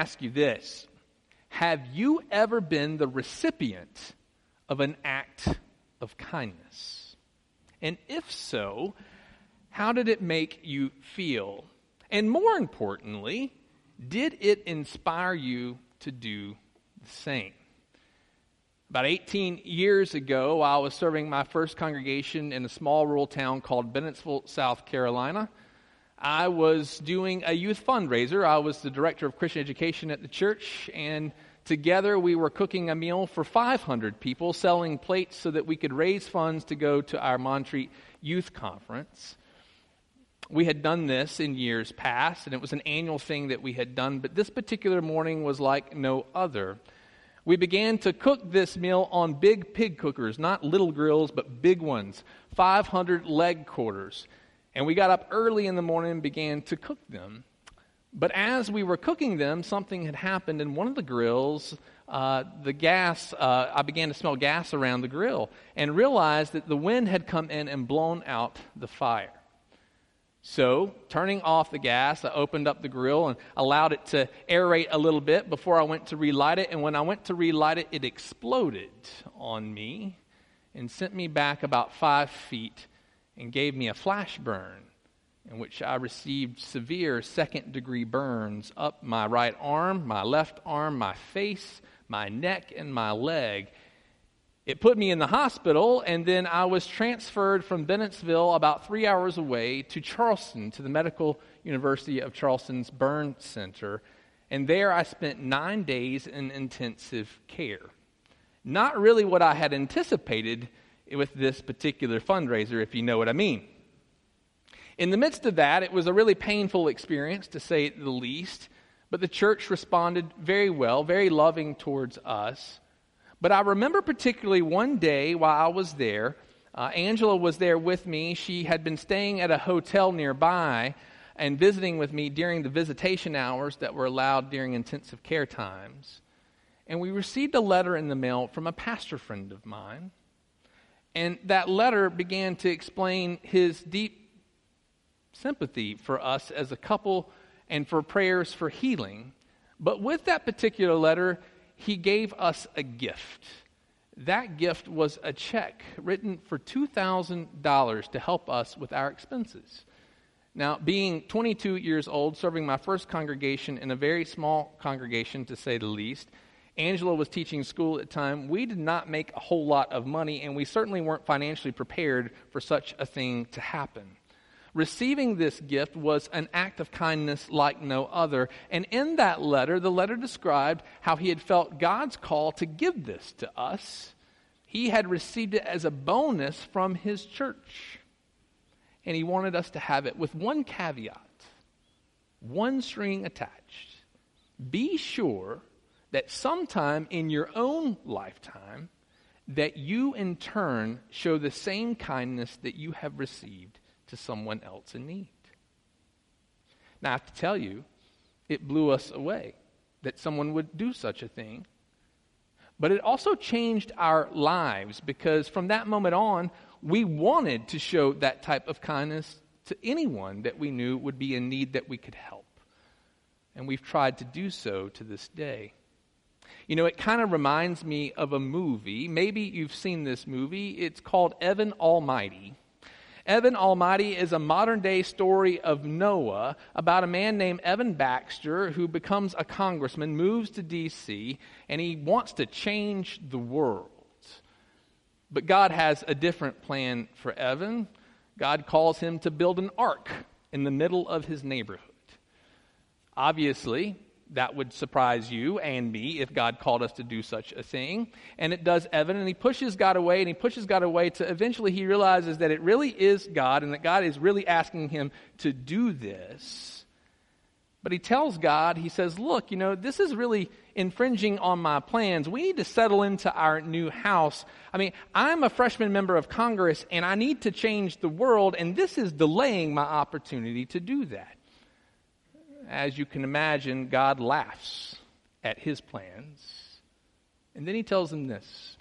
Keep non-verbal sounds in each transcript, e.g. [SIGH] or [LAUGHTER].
ask you this Have you ever been the recipient of an act of kindness? And if so, how did it make you feel? And more importantly, did it inspire you to do the same? About 18 years ago, I was serving my first congregation in a small rural town called Bennettsville, South Carolina. I was doing a youth fundraiser. I was the director of Christian education at the church, and together we were cooking a meal for 500 people, selling plates so that we could raise funds to go to our Montreat Youth Conference. We had done this in years past, and it was an annual thing that we had done, but this particular morning was like no other we began to cook this meal on big pig cookers, not little grills, but big ones, 500 leg quarters. And we got up early in the morning and began to cook them. But as we were cooking them, something had happened in one of the grills. Uh, the gas, uh, I began to smell gas around the grill and realized that the wind had come in and blown out the fire. So, turning off the gas, I opened up the grill and allowed it to aerate a little bit before I went to relight it. And when I went to relight it, it exploded on me and sent me back about five feet and gave me a flash burn in which I received severe second degree burns up my right arm, my left arm, my face, my neck, and my leg. It put me in the hospital, and then I was transferred from Bennettsville, about three hours away, to Charleston, to the Medical University of Charleston's Burn Center. And there I spent nine days in intensive care. Not really what I had anticipated with this particular fundraiser, if you know what I mean. In the midst of that, it was a really painful experience, to say the least, but the church responded very well, very loving towards us. But I remember particularly one day while I was there, uh, Angela was there with me. She had been staying at a hotel nearby and visiting with me during the visitation hours that were allowed during intensive care times. And we received a letter in the mail from a pastor friend of mine. And that letter began to explain his deep sympathy for us as a couple and for prayers for healing. But with that particular letter, he gave us a gift. That gift was a check written for $2,000 to help us with our expenses. Now, being 22 years old, serving my first congregation in a very small congregation, to say the least, Angela was teaching school at the time. We did not make a whole lot of money, and we certainly weren't financially prepared for such a thing to happen. Receiving this gift was an act of kindness like no other. And in that letter, the letter described how he had felt God's call to give this to us. He had received it as a bonus from his church. And he wanted us to have it with one caveat, one string attached. Be sure that sometime in your own lifetime, that you in turn show the same kindness that you have received to someone else in need. Now, I have to tell you, it blew us away that someone would do such a thing. But it also changed our lives because from that moment on, we wanted to show that type of kindness to anyone that we knew would be in need that we could help. And we've tried to do so to this day. You know, it kind of reminds me of a movie. Maybe you've seen this movie. It's called Evan Almighty. Evan Almighty is a modern day story of Noah about a man named Evan Baxter who becomes a congressman, moves to D.C., and he wants to change the world. But God has a different plan for Evan. God calls him to build an ark in the middle of his neighborhood. Obviously, that would surprise you and me if God called us to do such a thing. And it does Evan, and he pushes God away, and he pushes God away to eventually he realizes that it really is God and that God is really asking him to do this. But he tells God, he says, Look, you know, this is really infringing on my plans. We need to settle into our new house. I mean, I'm a freshman member of Congress, and I need to change the world, and this is delaying my opportunity to do that as you can imagine, God laughs at his plans. And then he tells him this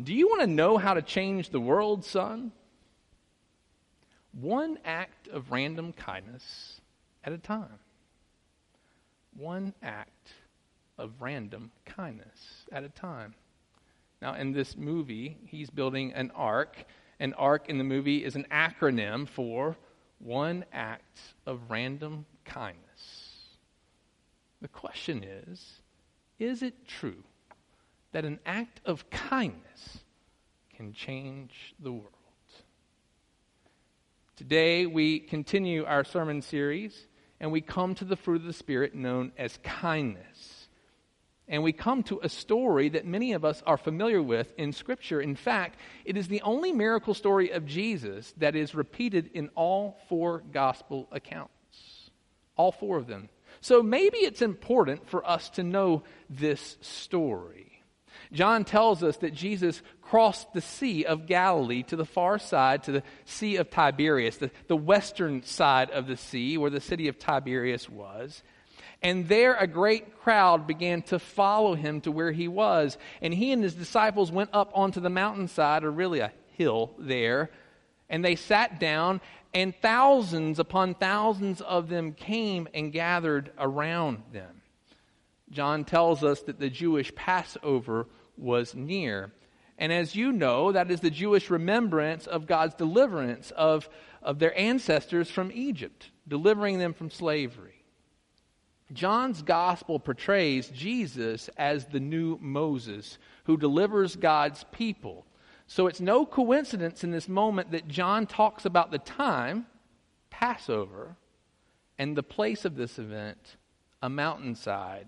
Do you want to know how to change the world, son? One act of random kindness at a time. one act of random kindness at a time. Now, in this movie, he's building an ark. An ark in the movie is an acronym for one act of random kindness. The question is is it true that an act of kindness can change the world? Today, we continue our sermon series and we come to the fruit of the Spirit known as kindness. And we come to a story that many of us are familiar with in Scripture. In fact, it is the only miracle story of Jesus that is repeated in all four gospel accounts. All four of them. So maybe it's important for us to know this story. John tells us that Jesus crossed the Sea of Galilee to the far side, to the Sea of Tiberias, the, the western side of the sea where the city of Tiberias was. And there a great crowd began to follow him to where he was. And he and his disciples went up onto the mountainside, or really a hill there, and they sat down, and thousands upon thousands of them came and gathered around them. John tells us that the Jewish Passover was near. And as you know, that is the Jewish remembrance of God's deliverance of, of their ancestors from Egypt, delivering them from slavery. John's gospel portrays Jesus as the new Moses who delivers God's people. So it's no coincidence in this moment that John talks about the time, Passover, and the place of this event, a mountainside,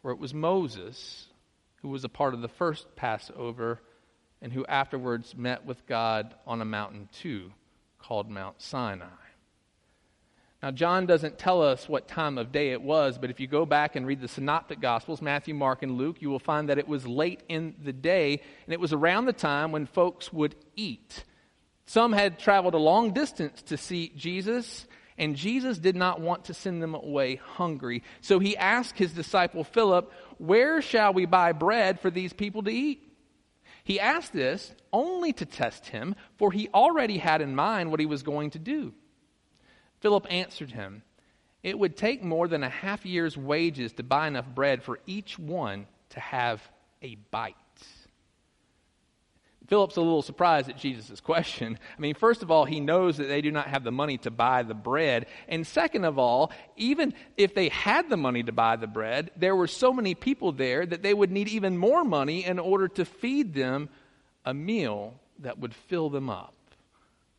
where it was Moses who was a part of the first Passover and who afterwards met with God on a mountain too, called Mount Sinai. Now, John doesn't tell us what time of day it was, but if you go back and read the Synoptic Gospels, Matthew, Mark, and Luke, you will find that it was late in the day, and it was around the time when folks would eat. Some had traveled a long distance to see Jesus, and Jesus did not want to send them away hungry. So he asked his disciple Philip, Where shall we buy bread for these people to eat? He asked this only to test him, for he already had in mind what he was going to do. Philip answered him, It would take more than a half year's wages to buy enough bread for each one to have a bite. Philip's a little surprised at Jesus' question. [LAUGHS] I mean, first of all, he knows that they do not have the money to buy the bread. And second of all, even if they had the money to buy the bread, there were so many people there that they would need even more money in order to feed them a meal that would fill them up.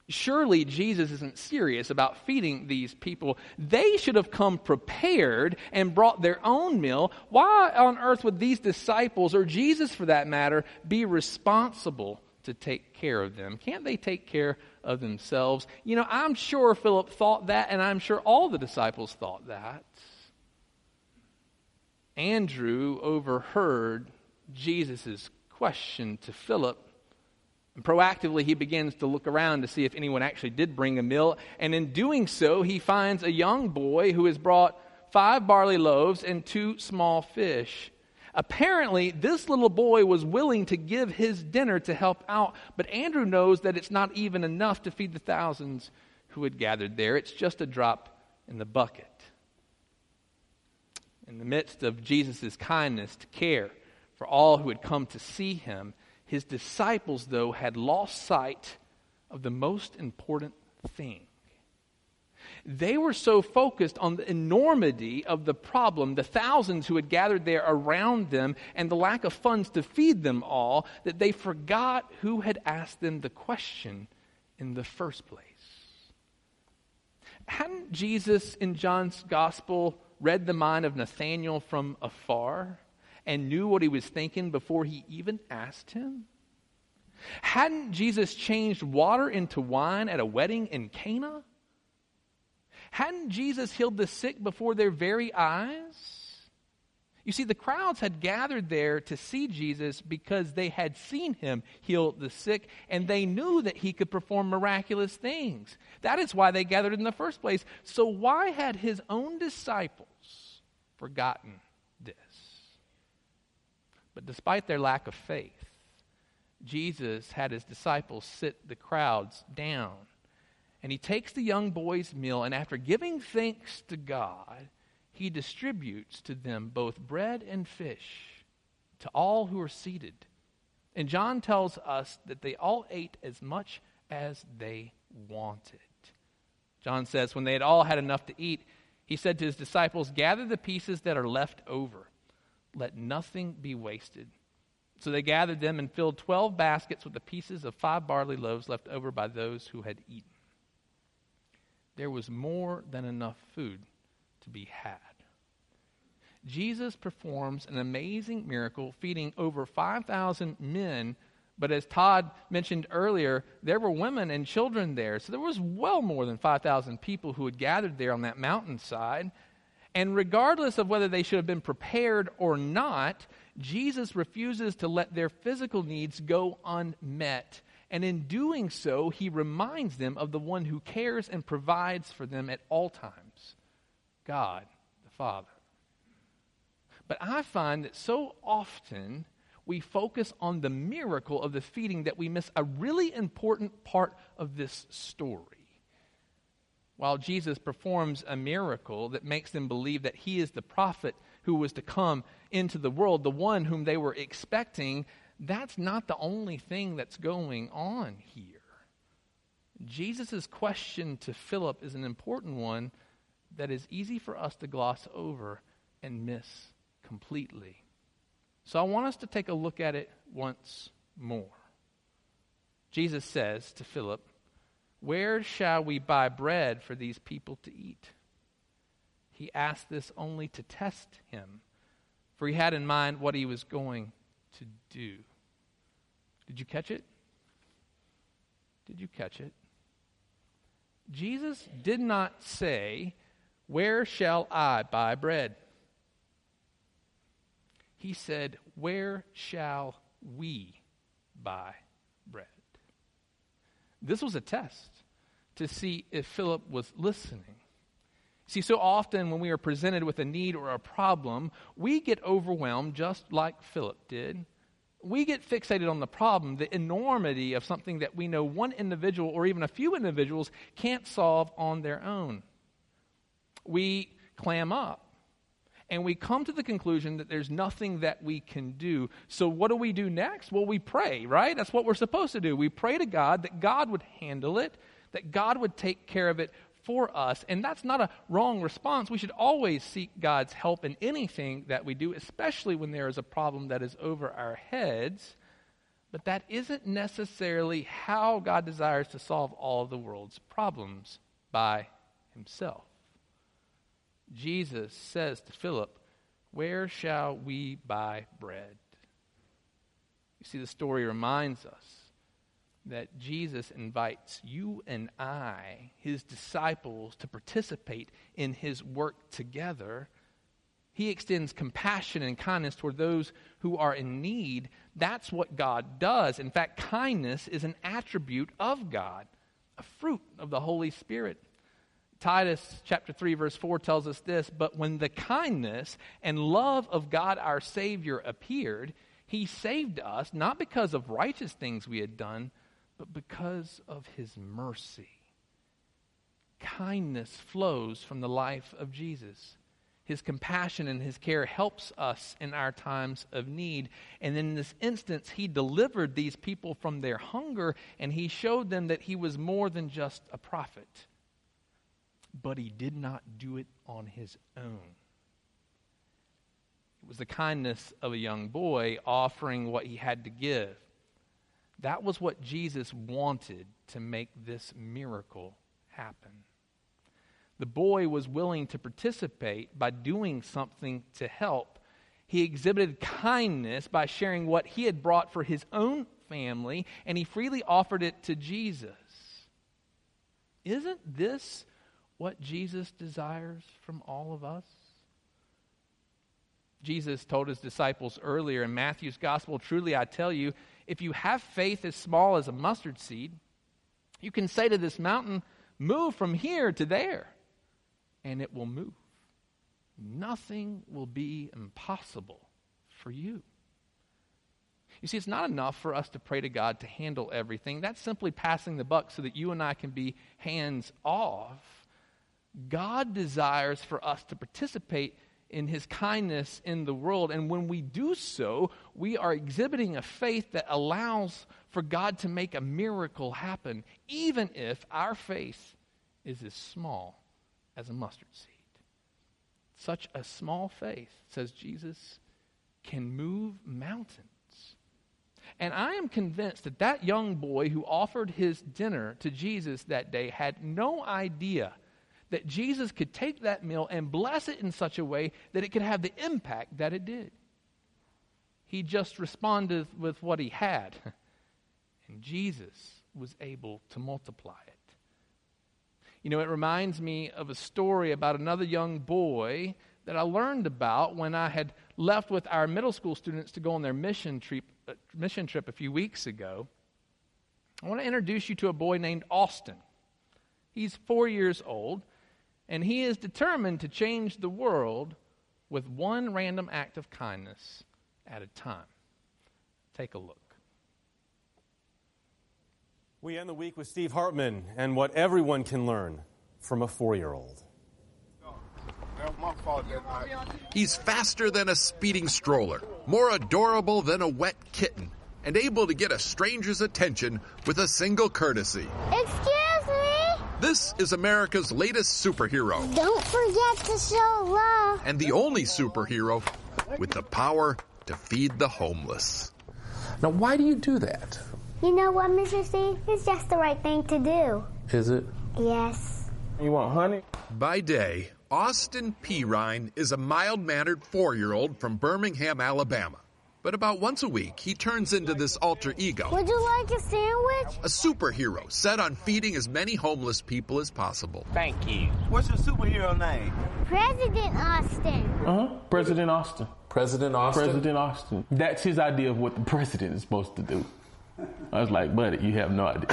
Surely Jesus isn't serious about feeding these people. They should have come prepared and brought their own meal. Why on earth would these disciples, or Jesus for that matter, be responsible to take care of them? Can't they take care of themselves? You know, I'm sure Philip thought that, and I'm sure all the disciples thought that. Andrew overheard Jesus' question to Philip and proactively, he begins to look around to see if anyone actually did bring a meal. And in doing so, he finds a young boy who has brought five barley loaves and two small fish. Apparently, this little boy was willing to give his dinner to help out, but Andrew knows that it's not even enough to feed the thousands who had gathered there. It's just a drop in the bucket. In the midst of Jesus' kindness to care for all who had come to see him, his disciples, though, had lost sight of the most important thing. They were so focused on the enormity of the problem, the thousands who had gathered there around them, and the lack of funds to feed them all, that they forgot who had asked them the question in the first place. Hadn't Jesus in John's gospel read the mind of Nathanael from afar? And knew what he was thinking before he even asked him? Hadn't Jesus changed water into wine at a wedding in Cana? Hadn't Jesus healed the sick before their very eyes? You see, the crowds had gathered there to see Jesus because they had seen him heal the sick and they knew that he could perform miraculous things. That is why they gathered in the first place. So, why had his own disciples forgotten but despite their lack of faith, Jesus had his disciples sit the crowds down. And he takes the young boy's meal, and after giving thanks to God, he distributes to them both bread and fish to all who are seated. And John tells us that they all ate as much as they wanted. John says, when they had all had enough to eat, he said to his disciples, Gather the pieces that are left over. Let nothing be wasted. So they gathered them and filled twelve baskets with the pieces of five barley loaves left over by those who had eaten. There was more than enough food to be had. Jesus performs an amazing miracle, feeding over 5,000 men. But as Todd mentioned earlier, there were women and children there. So there was well more than 5,000 people who had gathered there on that mountainside. And regardless of whether they should have been prepared or not, Jesus refuses to let their physical needs go unmet. And in doing so, he reminds them of the one who cares and provides for them at all times God the Father. But I find that so often we focus on the miracle of the feeding that we miss a really important part of this story. While Jesus performs a miracle that makes them believe that he is the prophet who was to come into the world, the one whom they were expecting, that's not the only thing that's going on here. Jesus' question to Philip is an important one that is easy for us to gloss over and miss completely. So I want us to take a look at it once more. Jesus says to Philip, Where shall we buy bread for these people to eat? He asked this only to test him, for he had in mind what he was going to do. Did you catch it? Did you catch it? Jesus did not say, Where shall I buy bread? He said, Where shall we buy? This was a test to see if Philip was listening. See, so often when we are presented with a need or a problem, we get overwhelmed just like Philip did. We get fixated on the problem, the enormity of something that we know one individual or even a few individuals can't solve on their own. We clam up and we come to the conclusion that there's nothing that we can do. So, what do we do next? Well, we pray, right? That's what we're supposed to do. We pray to God that God would handle it, that God would take care of it for us. And that's not a wrong response. We should always seek God's help in anything that we do, especially when there is a problem that is over our heads. But that isn't necessarily how God desires to solve all of the world's problems by himself. Jesus says to Philip, Where shall we buy bread? You see, the story reminds us that Jesus invites you and I, his disciples, to participate in his work together. He extends compassion and kindness toward those who are in need. That's what God does. In fact, kindness is an attribute of God, a fruit of the Holy Spirit. Titus chapter 3 verse 4 tells us this, but when the kindness and love of God our Savior appeared, he saved us not because of righteous things we had done, but because of his mercy. Kindness flows from the life of Jesus. His compassion and his care helps us in our times of need. And in this instance, he delivered these people from their hunger and he showed them that he was more than just a prophet but he did not do it on his own. It was the kindness of a young boy offering what he had to give. That was what Jesus wanted to make this miracle happen. The boy was willing to participate by doing something to help. He exhibited kindness by sharing what he had brought for his own family, and he freely offered it to Jesus. Isn't this what Jesus desires from all of us? Jesus told his disciples earlier in Matthew's gospel Truly I tell you, if you have faith as small as a mustard seed, you can say to this mountain, Move from here to there, and it will move. Nothing will be impossible for you. You see, it's not enough for us to pray to God to handle everything. That's simply passing the buck so that you and I can be hands off. God desires for us to participate in his kindness in the world. And when we do so, we are exhibiting a faith that allows for God to make a miracle happen, even if our faith is as small as a mustard seed. Such a small faith, says Jesus, can move mountains. And I am convinced that that young boy who offered his dinner to Jesus that day had no idea that Jesus could take that meal and bless it in such a way that it could have the impact that it did. He just responded with what he had, [LAUGHS] and Jesus was able to multiply it. You know, it reminds me of a story about another young boy that I learned about when I had left with our middle school students to go on their mission trip, uh, mission trip a few weeks ago. I want to introduce you to a boy named Austin. He's four years old, and he is determined to change the world with one random act of kindness at a time. Take a look. We end the week with Steve Hartman and what everyone can learn from a four year old. He's faster than a speeding stroller, more adorable than a wet kitten, and able to get a stranger's attention with a single courtesy. Excuse me? This is America's latest superhero. Don't forget to show love. And the only superhero with the power to feed the homeless. Now, why do you do that? You know what, Mr. C? It's just the right thing to do. Is it? Yes. You want honey? By day, Austin Perine is a mild mannered four year old from Birmingham, Alabama. But about once a week, he turns into this alter ego. Would you like a sandwich? A superhero set on feeding as many homeless people as possible. Thank you. What's your superhero name? President Austin. Uh huh. President Austin. President Austin? President Austin. That's his idea of what the president is supposed to do. I was like, buddy, you have no idea. [LAUGHS]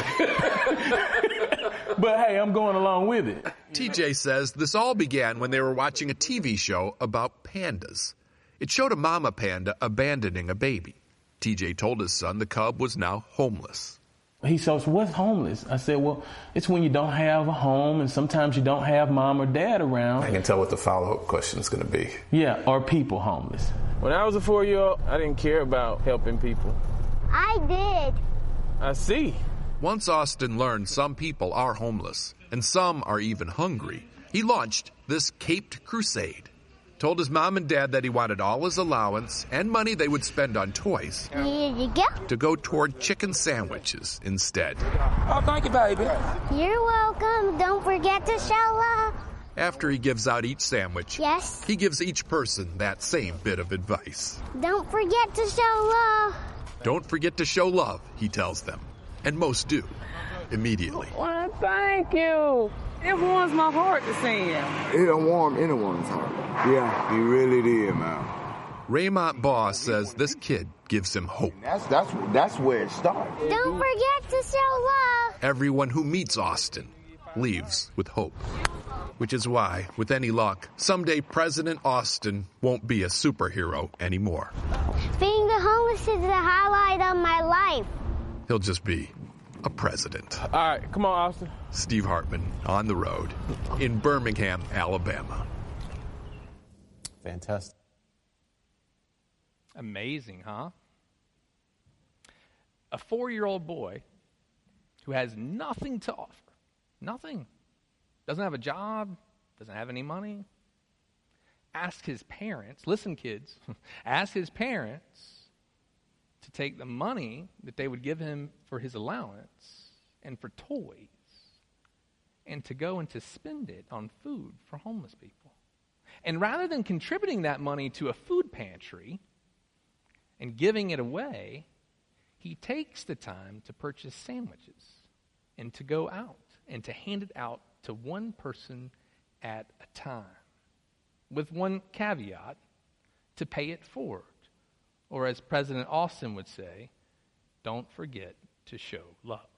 but hey, I'm going along with it. TJ says this all began when they were watching a TV show about pandas. It showed a mama panda abandoning a baby. TJ told his son the cub was now homeless. He says, What's homeless? I said, Well, it's when you don't have a home and sometimes you don't have mom or dad around. I can tell what the follow up question is going to be. Yeah, are people homeless? When I was a four year old, I didn't care about helping people. I did. I see. Once Austin learned some people are homeless and some are even hungry, he launched this Caped Crusade. Told his mom and dad that he wanted all his allowance and money they would spend on toys Here you go. to go toward chicken sandwiches instead. Oh, thank you, baby. You're welcome. Don't forget to show love. After he gives out each sandwich, Yes. he gives each person that same bit of advice. Don't forget to show love. Don't forget to show love, he tells them. And most do, immediately. Well, thank you. It warms my heart to see him. It'll warm anyone's heart. Yeah, he really did, man. Raymont Boss says this kid gives him hope. That's that's that's where it starts. Don't forget to show love. Everyone who meets Austin leaves with hope. Which is why, with any luck, someday President Austin won't be a superhero anymore. Being the homeless is the highlight of my life. He'll just be a president. All right, come on, Austin. Steve Hartman on the road in Birmingham, Alabama. Fantastic. Amazing, huh? A four year old boy who has nothing to offer, nothing, doesn't have a job, doesn't have any money, ask his parents, listen, kids, [LAUGHS] ask his parents to take the money that they would give him for his allowance and for toys and to go and to spend it on food for homeless people. And rather than contributing that money to a food pantry and giving it away, he takes the time to purchase sandwiches and to go out and to hand it out to one person at a time, with one caveat to pay it forward. Or, as President Austin would say, don't forget to show love.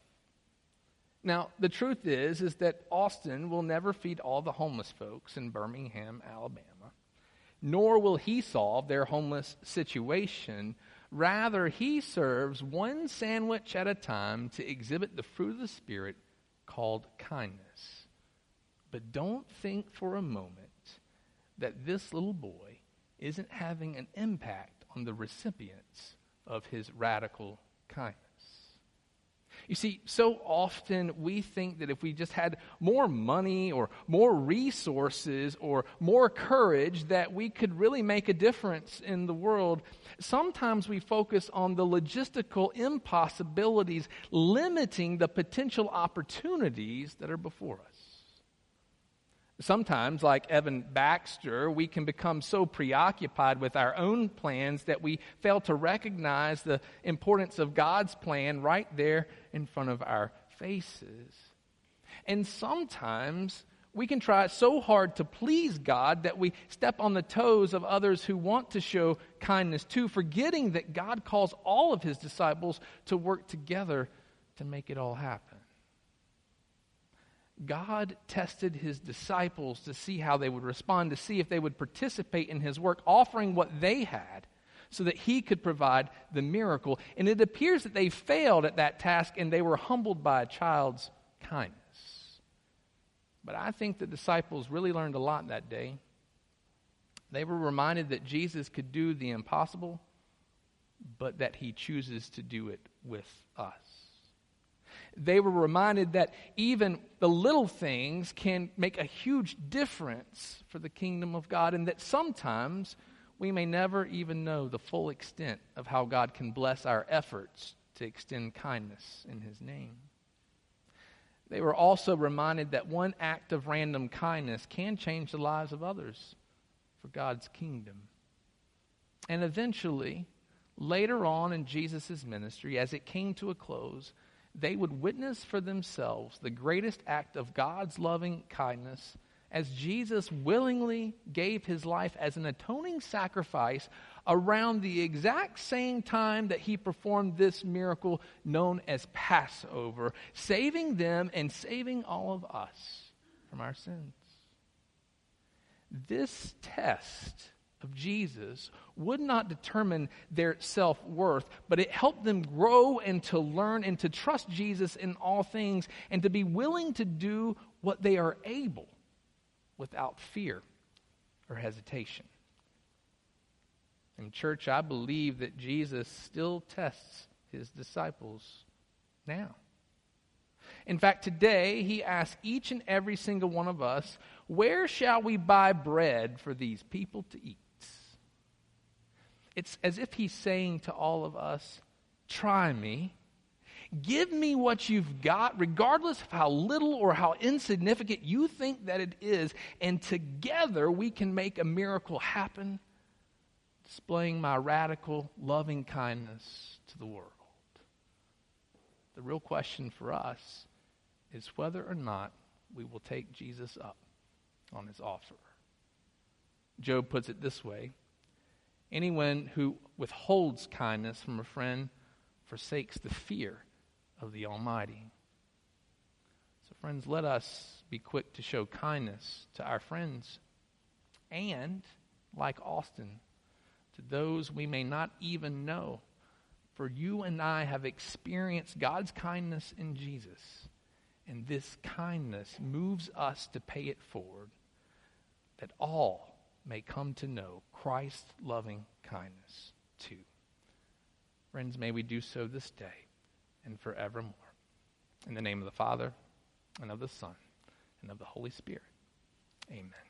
Now, the truth is is that Austin will never feed all the homeless folks in Birmingham, Alabama, nor will he solve their homeless situation. Rather, he serves one sandwich at a time to exhibit the fruit of the Spirit called kindness. But don't think for a moment that this little boy isn't having an impact on the recipients of his radical kindness. You see, so often we think that if we just had more money or more resources or more courage, that we could really make a difference in the world. Sometimes we focus on the logistical impossibilities, limiting the potential opportunities that are before us. Sometimes, like Evan Baxter, we can become so preoccupied with our own plans that we fail to recognize the importance of God's plan right there in front of our faces. And sometimes we can try so hard to please God that we step on the toes of others who want to show kindness too, forgetting that God calls all of his disciples to work together to make it all happen. God tested his disciples to see how they would respond, to see if they would participate in his work, offering what they had so that he could provide the miracle. And it appears that they failed at that task and they were humbled by a child's kindness. But I think the disciples really learned a lot that day. They were reminded that Jesus could do the impossible, but that he chooses to do it with us they were reminded that even the little things can make a huge difference for the kingdom of God, and that sometimes we may never even know the full extent of how God can bless our efforts to extend kindness in His name. They were also reminded that one act of random kindness can change the lives of others for God's kingdom. And eventually, later on in Jesus' ministry, as it came to a close, they would witness for themselves the greatest act of God's loving kindness as Jesus willingly gave his life as an atoning sacrifice around the exact same time that he performed this miracle known as Passover, saving them and saving all of us from our sins. This test of Jesus would not determine their self worth, but it helped them grow and to learn and to trust Jesus in all things and to be willing to do what they are able without fear or hesitation. In church, I believe that Jesus still tests his disciples now. In fact, today, he asks each and every single one of us, Where shall we buy bread for these people to eat? It's as if he's saying to all of us, Try me. Give me what you've got, regardless of how little or how insignificant you think that it is, and together we can make a miracle happen, displaying my radical, loving kindness to the world. The real question for us is whether or not we will take Jesus up on his offer. Job puts it this way Anyone who withholds kindness from a friend forsakes the fear of the Almighty. So, friends, let us be quick to show kindness to our friends and, like Austin, to those we may not even know. For you and I have experienced God's kindness in Jesus, and this kindness moves us to pay it forward, that all may come to know Christ's loving kindness too. Friends, may we do so this day and forevermore. In the name of the Father, and of the Son, and of the Holy Spirit. Amen.